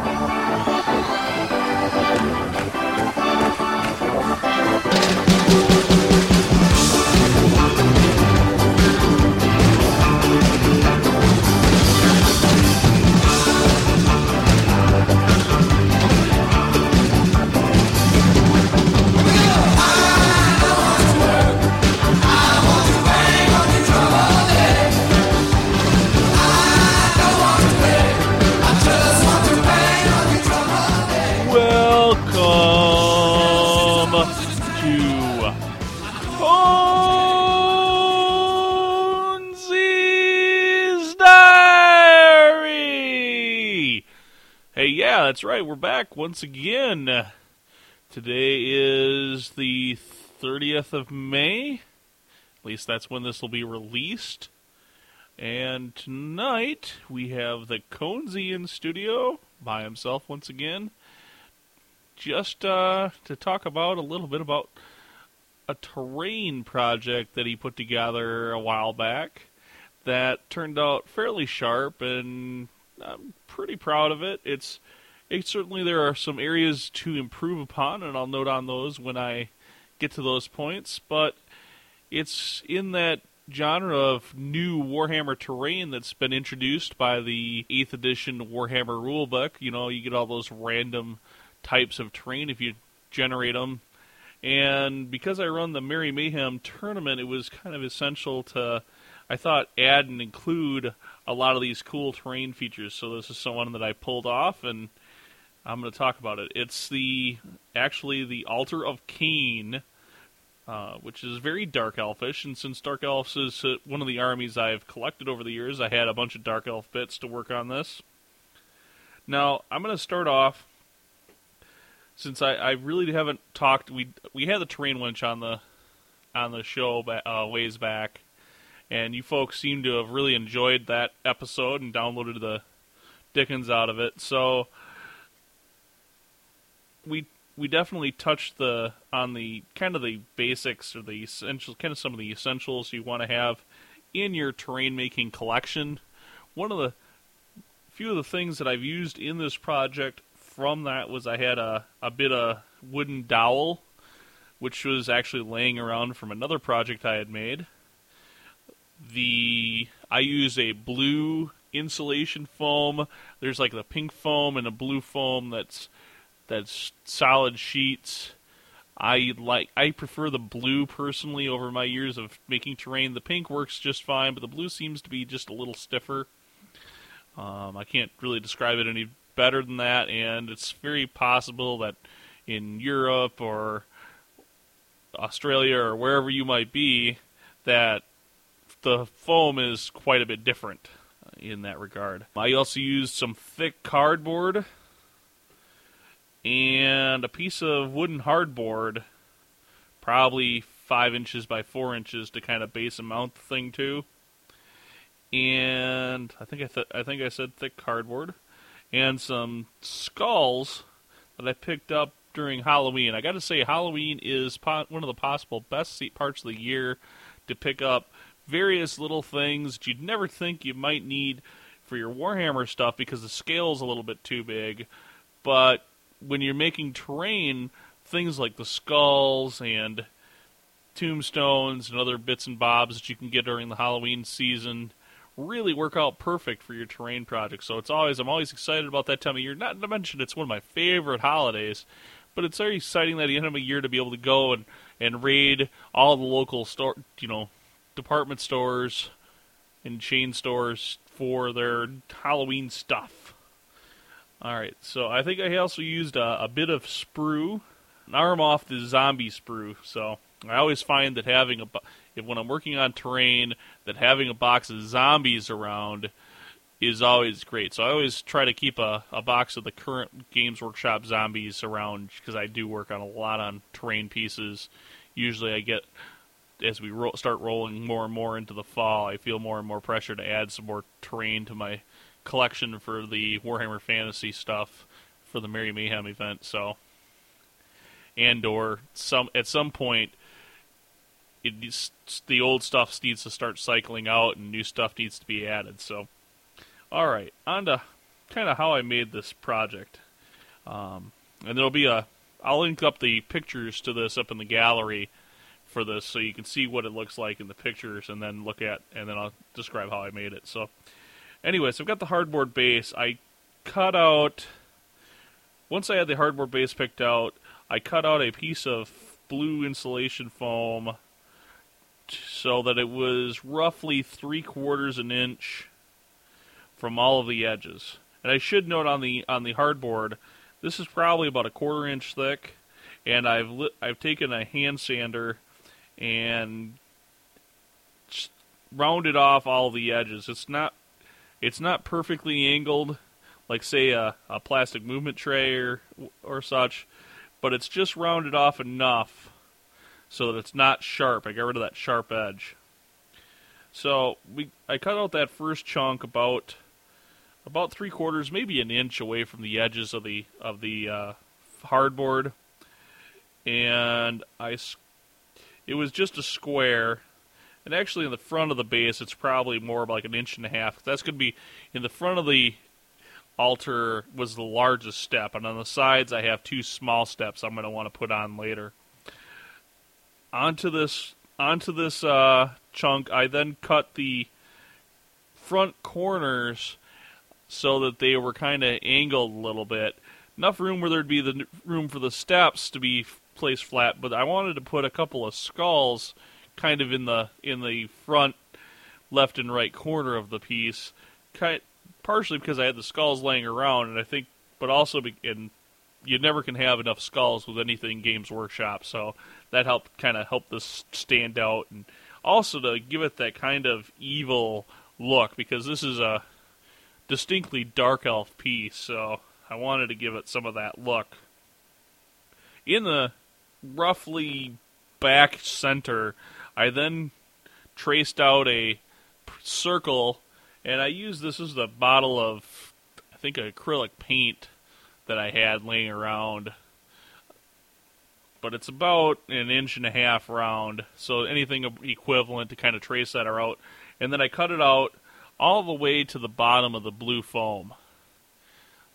Welcome that's right. We're back once again. Today is the 30th of May. At least that's when this will be released. And tonight we have the Conzi in studio by himself once again just uh, to talk about a little bit about a terrain project that he put together a while back that turned out fairly sharp, and I'm pretty proud of it. It's it certainly there are some areas to improve upon, and I'll note on those when I get to those points. But it's in that genre of new Warhammer terrain that's been introduced by the 8th edition Warhammer rulebook. You know, you get all those random types of terrain if you generate them. And because I run the Merry Mayhem tournament, it was kind of essential to, I thought, add and include a lot of these cool terrain features. So this is someone that I pulled off, and I'm going to talk about it. It's the actually the Altar of Khaine, uh, which is very dark elfish. And since dark elves is uh, one of the armies I've collected over the years, I had a bunch of dark elf bits to work on this. Now I'm going to start off since I, I really haven't talked. We we had the terrain winch on the on the show uh, ways back, and you folks seem to have really enjoyed that episode and downloaded the dickens out of it. So we we definitely touched the on the kind of the basics or the essentials, kind of some of the essentials you want to have in your terrain making collection. One of the few of the things that I've used in this project from that was I had a, a bit of wooden dowel, which was actually laying around from another project I had made. The I use a blue insulation foam. There's like the pink foam and a blue foam that's that's solid sheets. I like I prefer the blue personally over my years of making terrain. The pink works just fine, but the blue seems to be just a little stiffer. Um, I can't really describe it any better than that, and it's very possible that in Europe or Australia or wherever you might be, that the foam is quite a bit different in that regard. I also used some thick cardboard and a piece of wooden hardboard, probably five inches by four inches, to kind of base and mount the thing to. And I think I th- I think I said thick cardboard, and some skulls that I picked up during Halloween. I got to say, Halloween is po- one of the possible best parts of the year to pick up various little things that you'd never think you might need for your Warhammer stuff because the scale's a little bit too big. But when you're making terrain, things like the skulls and tombstones and other bits and bobs that you can get during the Halloween season really work out perfect for your terrain project. So it's always I'm always excited about that time of year. Not to mention it's one of my favorite holidays, but it's very exciting that at the end of a year to be able to go and and raid all the local store, you know, department stores and chain stores for their Halloween stuff. All right, so I think I also used a, a bit of sprue, an arm off the zombie sprue. So I always find that having a if when I'm working on terrain, that having a box of zombies around is always great. So I always try to keep a, a box of the current Games Workshop zombies around because I do work on a lot on terrain pieces. Usually I get as we ro- start rolling more and more into the fall, I feel more and more pressure to add some more terrain to my collection for the Warhammer Fantasy stuff for the Merry Mayhem event. So, and or some at some point, it the old stuff needs to start cycling out, and new stuff needs to be added. So, all right, on to kind of how I made this project. Um, and there'll be a I'll link up the pictures to this up in the gallery for this so you can see what it looks like in the pictures and then look at and then I'll describe how I made it. So anyways, I've got the hardboard base. I cut out once I had the hardboard base picked out, I cut out a piece of blue insulation foam so that it was roughly three quarters an inch from all of the edges. And I should note on the on the hardboard, this is probably about a quarter inch thick, and I've li- I've taken a hand sander and rounded off all the edges. It's not it's not perfectly angled like say a, a plastic movement tray or or such, but it's just rounded off enough so that it's not sharp. I got rid of that sharp edge. So we I cut out that first chunk about about three quarters, maybe an inch away from the edges of the of the uh, hardboard, and I it was just a square. And actually, in the front of the base, it's probably more like an inch and a half. That's going to be in the front of the altar was the largest step, and on the sides I have two small steps I'm going to want to put on later. Onto this onto this uh, chunk, I then cut the front corners so that they were kind of angled a little bit. Enough room where there'd be the room for the steps to be placed flat, but I wanted to put a couple of skulls kind of in the in the front left and right corner of the piece, kind partially because I had the skulls laying around, and I think, but also, be, and you never can have enough skulls with anything Games Workshop, so that helped kind of help this stand out, and also to give it that kind of evil look because this is a distinctly dark elf piece, so I wanted to give it some of that look. In the roughly back center, I then traced out a circle and I used this as a bottle of, I think, acrylic paint that I had laying around. But it's about an inch and a half round, so anything equivalent to kind of trace that out. And then I cut it out all the way to the bottom of the blue foam.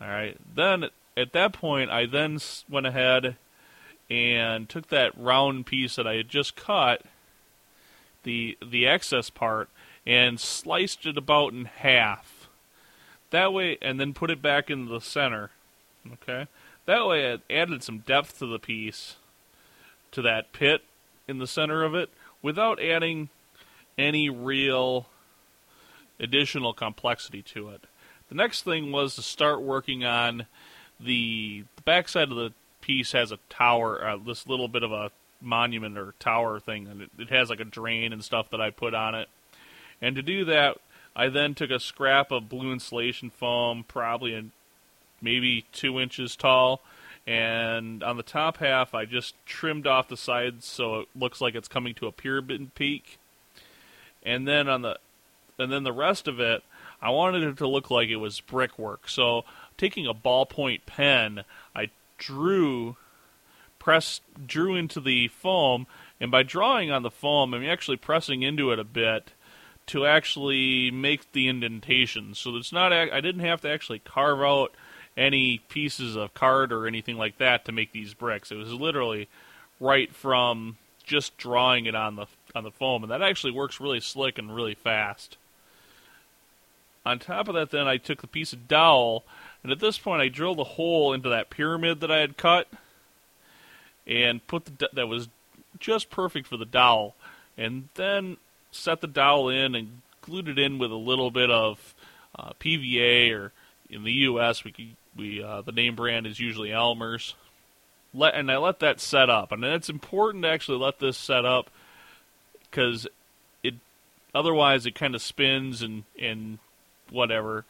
All right. Then at that point, I then went ahead and took that round piece that I had just cut, the the excess part, and sliced it about in half. That way, and then put it back in the center. Okay? That way, it added some depth to the piece, to that pit in the center of it, without adding any real additional complexity to it. The next thing was to start working on the, the backside of the piece has a tower, uh, this little bit of a monument or tower thing, and it, it has like a drain and stuff that I put on it. And to do that, I then took a scrap of blue insulation foam, probably in maybe two inches tall, and on the top half, I just trimmed off the sides so it looks like it's coming to a pyramid peak. And then on the, and then the rest of it, I wanted it to look like it was brickwork. So taking a ballpoint pen, I drew, pressed, drew into the foam, and by drawing on the foam, I'm actually pressing into it a bit to actually make the indentations. So it's not I didn't have to actually carve out any pieces of card or anything like that to make these bricks. It was literally right from just drawing it on the on the foam, and that actually works really slick and really fast. On top of that, then I took the piece of dowel, and at this point I drilled a hole into that pyramid that I had cut, and put the that was just perfect for the dowel. And then set the dowel in and glued it in with a little bit of uh, PVA, or in the U.S. we we uh, the name brand is usually Elmer's. Let and I let that set up, and it's important to actually let this set up because it otherwise it kind of spins and and whatever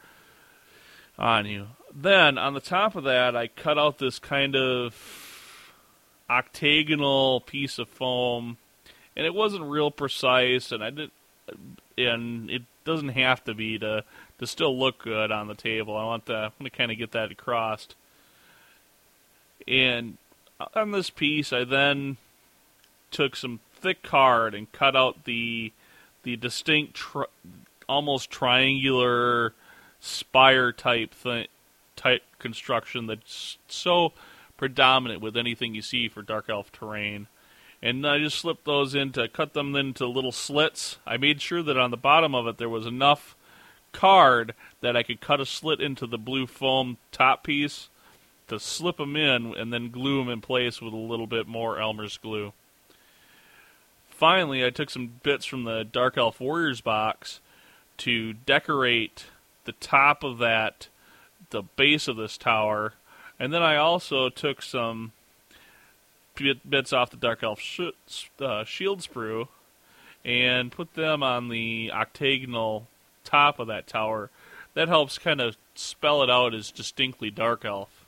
on you. Then on the top of that, I cut out this kind of octagonal piece of foam and it wasn't real precise, and I did, and it doesn't have to be to to still look good on the table. I want to, I want to kind of get that across. And on this piece, I then took some thick card and cut out the the distinct, tri- almost triangular spire type thing type construction that's so predominant with anything you see for dark elf terrain. And I just slipped those into cut them into little slits. I made sure that on the bottom of it there was enough card that I could cut a slit into the blue foam top piece to slip them in and then glue them in place with a little bit more Elmer's glue. Finally, I took some bits from the Dark Elf Warriors box to decorate the top of that, the base of this tower, and then I also took some bits off the Dark Elf sh- uh, shield sprue and put them on the octagonal top of that tower. That helps kind of spell it out as distinctly Dark Elf.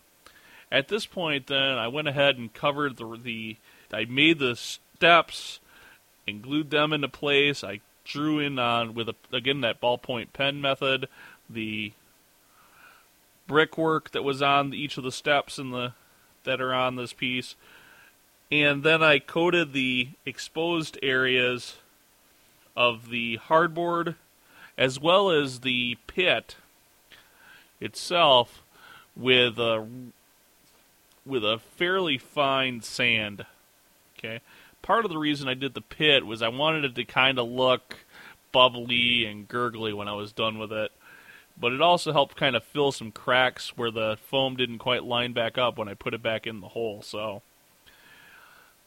At this point, then I went ahead and covered the the. I made the steps and glued them into place. I drew in on with a, again that ballpoint pen method the brickwork that was on each of the steps in the that are on this piece, and then I coated the exposed areas of the hardboard as well as the pit itself with a with a fairly fine sand. Okay. Part of the reason I did the pit was I wanted it to kind of look bubbly and gurgly when I was done with it. But it also helped kind of fill some cracks where the foam didn't quite line back up when I put it back in the hole. So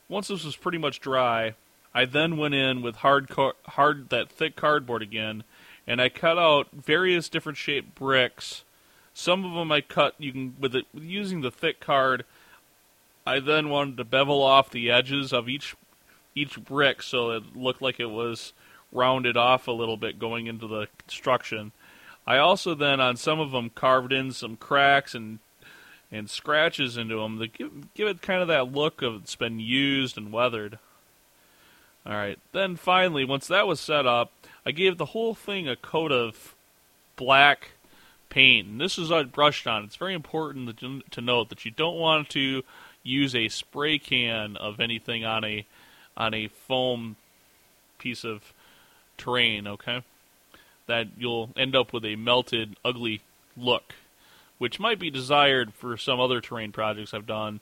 once this was pretty much dry, I then went in with hard hard that thick cardboard again and I cut out various different shaped bricks some of them I cut you can with it using the thick card. I then wanted to bevel off the edges of each each brick so it looked like it was rounded off a little bit going into the construction. I also then on some of them carved in some cracks and and scratches into them to give, give it kind of that look of it's been used and weathered. All right. Then finally, once that was set up, I gave the whole thing a coat of black paint. And this is I brushed on. It's very important to, to note that you don't want to use a spray can of anything on a on a foam piece of terrain. Okay, that you'll end up with a melted, ugly look, which might be desired for some other terrain projects I've done,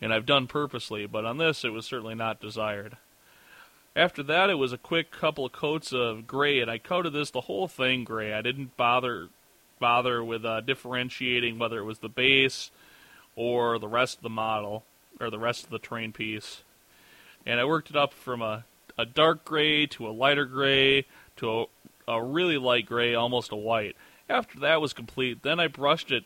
and I've done purposely. But on this, it was certainly not desired. After that, it was a quick couple of coats of gray, and I coated this the whole thing gray. I didn't bother bother with uh, differentiating whether it was the base or the rest of the model or the rest of the terrain piece. And I worked it up from a, a dark gray to a lighter gray to a, really light gray, almost a white. After that was complete, then I brushed it.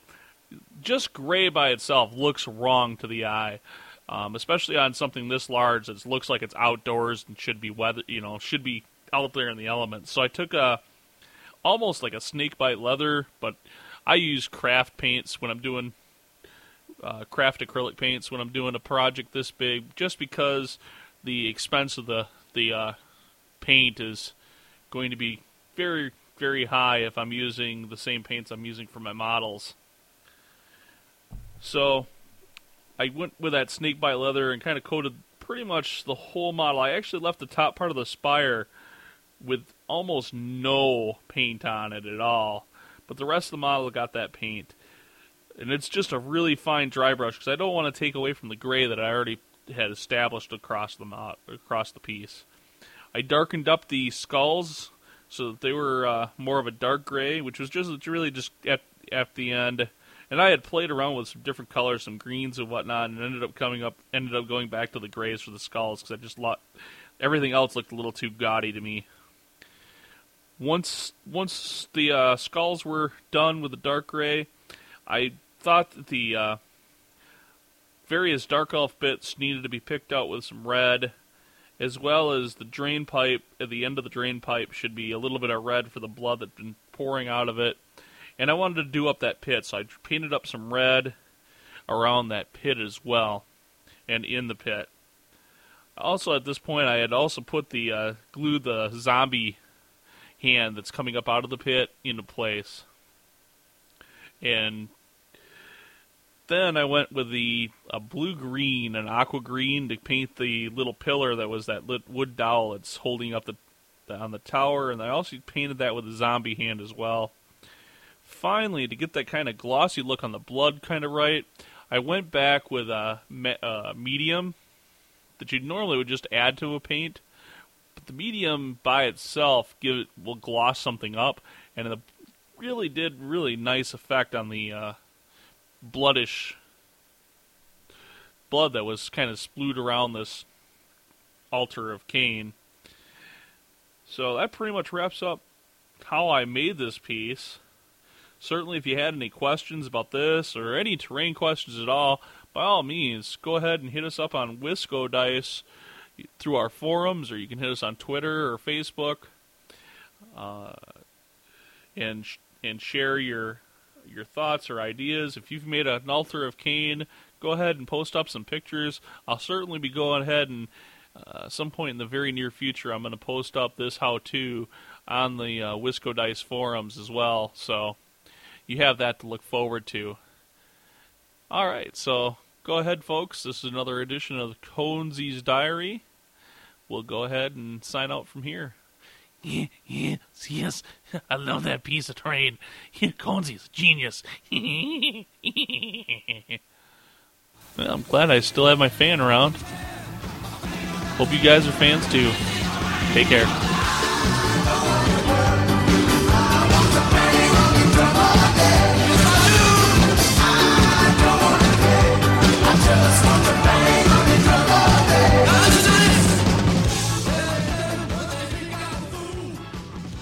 Just gray by itself looks wrong to the eye, um, especially on something this large that looks like it's outdoors and should be weather, you know, should be out there in the elements. So I took a almost like a snake bite leather, but I use craft paints when I'm doing uh, craft acrylic paints when I'm doing a project this big, just because the expense of the the uh, paint is going to be very very high if I'm using the same paints I'm using for my models. So I went with that snake bite leather and kind of coated pretty much the whole model. I actually left the top part of the spire with almost no paint on it at all. But the rest of the model got that paint. And it's just a really fine dry brush because I don't want to take away from the gray that I already had established across the mod, across the piece. I darkened up the skulls so they were uh, more of a dark gray, which was just really just at at the end. And I had played around with some different colors, some greens and whatnot, and ended up coming up, ended up going back to the grays for the skulls because I just thought everything else looked a little too gaudy to me once once the uh, skulls were done with the dark gray, I thought that the uh, various dark elf bits needed to be picked out with some red, as well as the drain pipe at the end of the drain pipe should be a little bit of red for the blood that's been pouring out of it. And I wanted to do up that pit, so I painted up some red around that pit as well, and in the pit. Also, at this point, I had also put the uh, glued the zombie hand that's coming up out of the pit into place. And then I went with the a blue green and aqua green to paint the little pillar that was that wood dowel that's holding up the, the on the tower, and I also painted that with a zombie hand as well. finally, to get that kind of glossy look on the blood kind of right, I went back with a, a medium that you normally would just add to a paint, but the medium by itself give it, will gloss something up, and it really did really nice effect on the uh, bloodish blood that was kind of splued around this altar of Khaine. So that pretty much wraps up how I made this piece. Certainly, if you had any questions about this or any terrain questions at all, by all means, go ahead and hit us up on Wisco Dice through our forums, or you can hit us on Twitter or Facebook, uh, and and share your your thoughts or ideas. If you've made an altar of Khaine, go ahead and post up some pictures. I'll certainly be going ahead and uh, some point in the very near future, I'm going to post up this how-to on the uh, Wisco Dice forums as well. So you have that to look forward to. All right, so go ahead, folks. This is another edition of Conesy's Diary. We'll go ahead and sign out from here. Yeah, yes, yes. I love that piece of terrain. Yeah, Conesy's genius. well, I'm glad I still have my fan around. Hope you guys are fans too. Take care.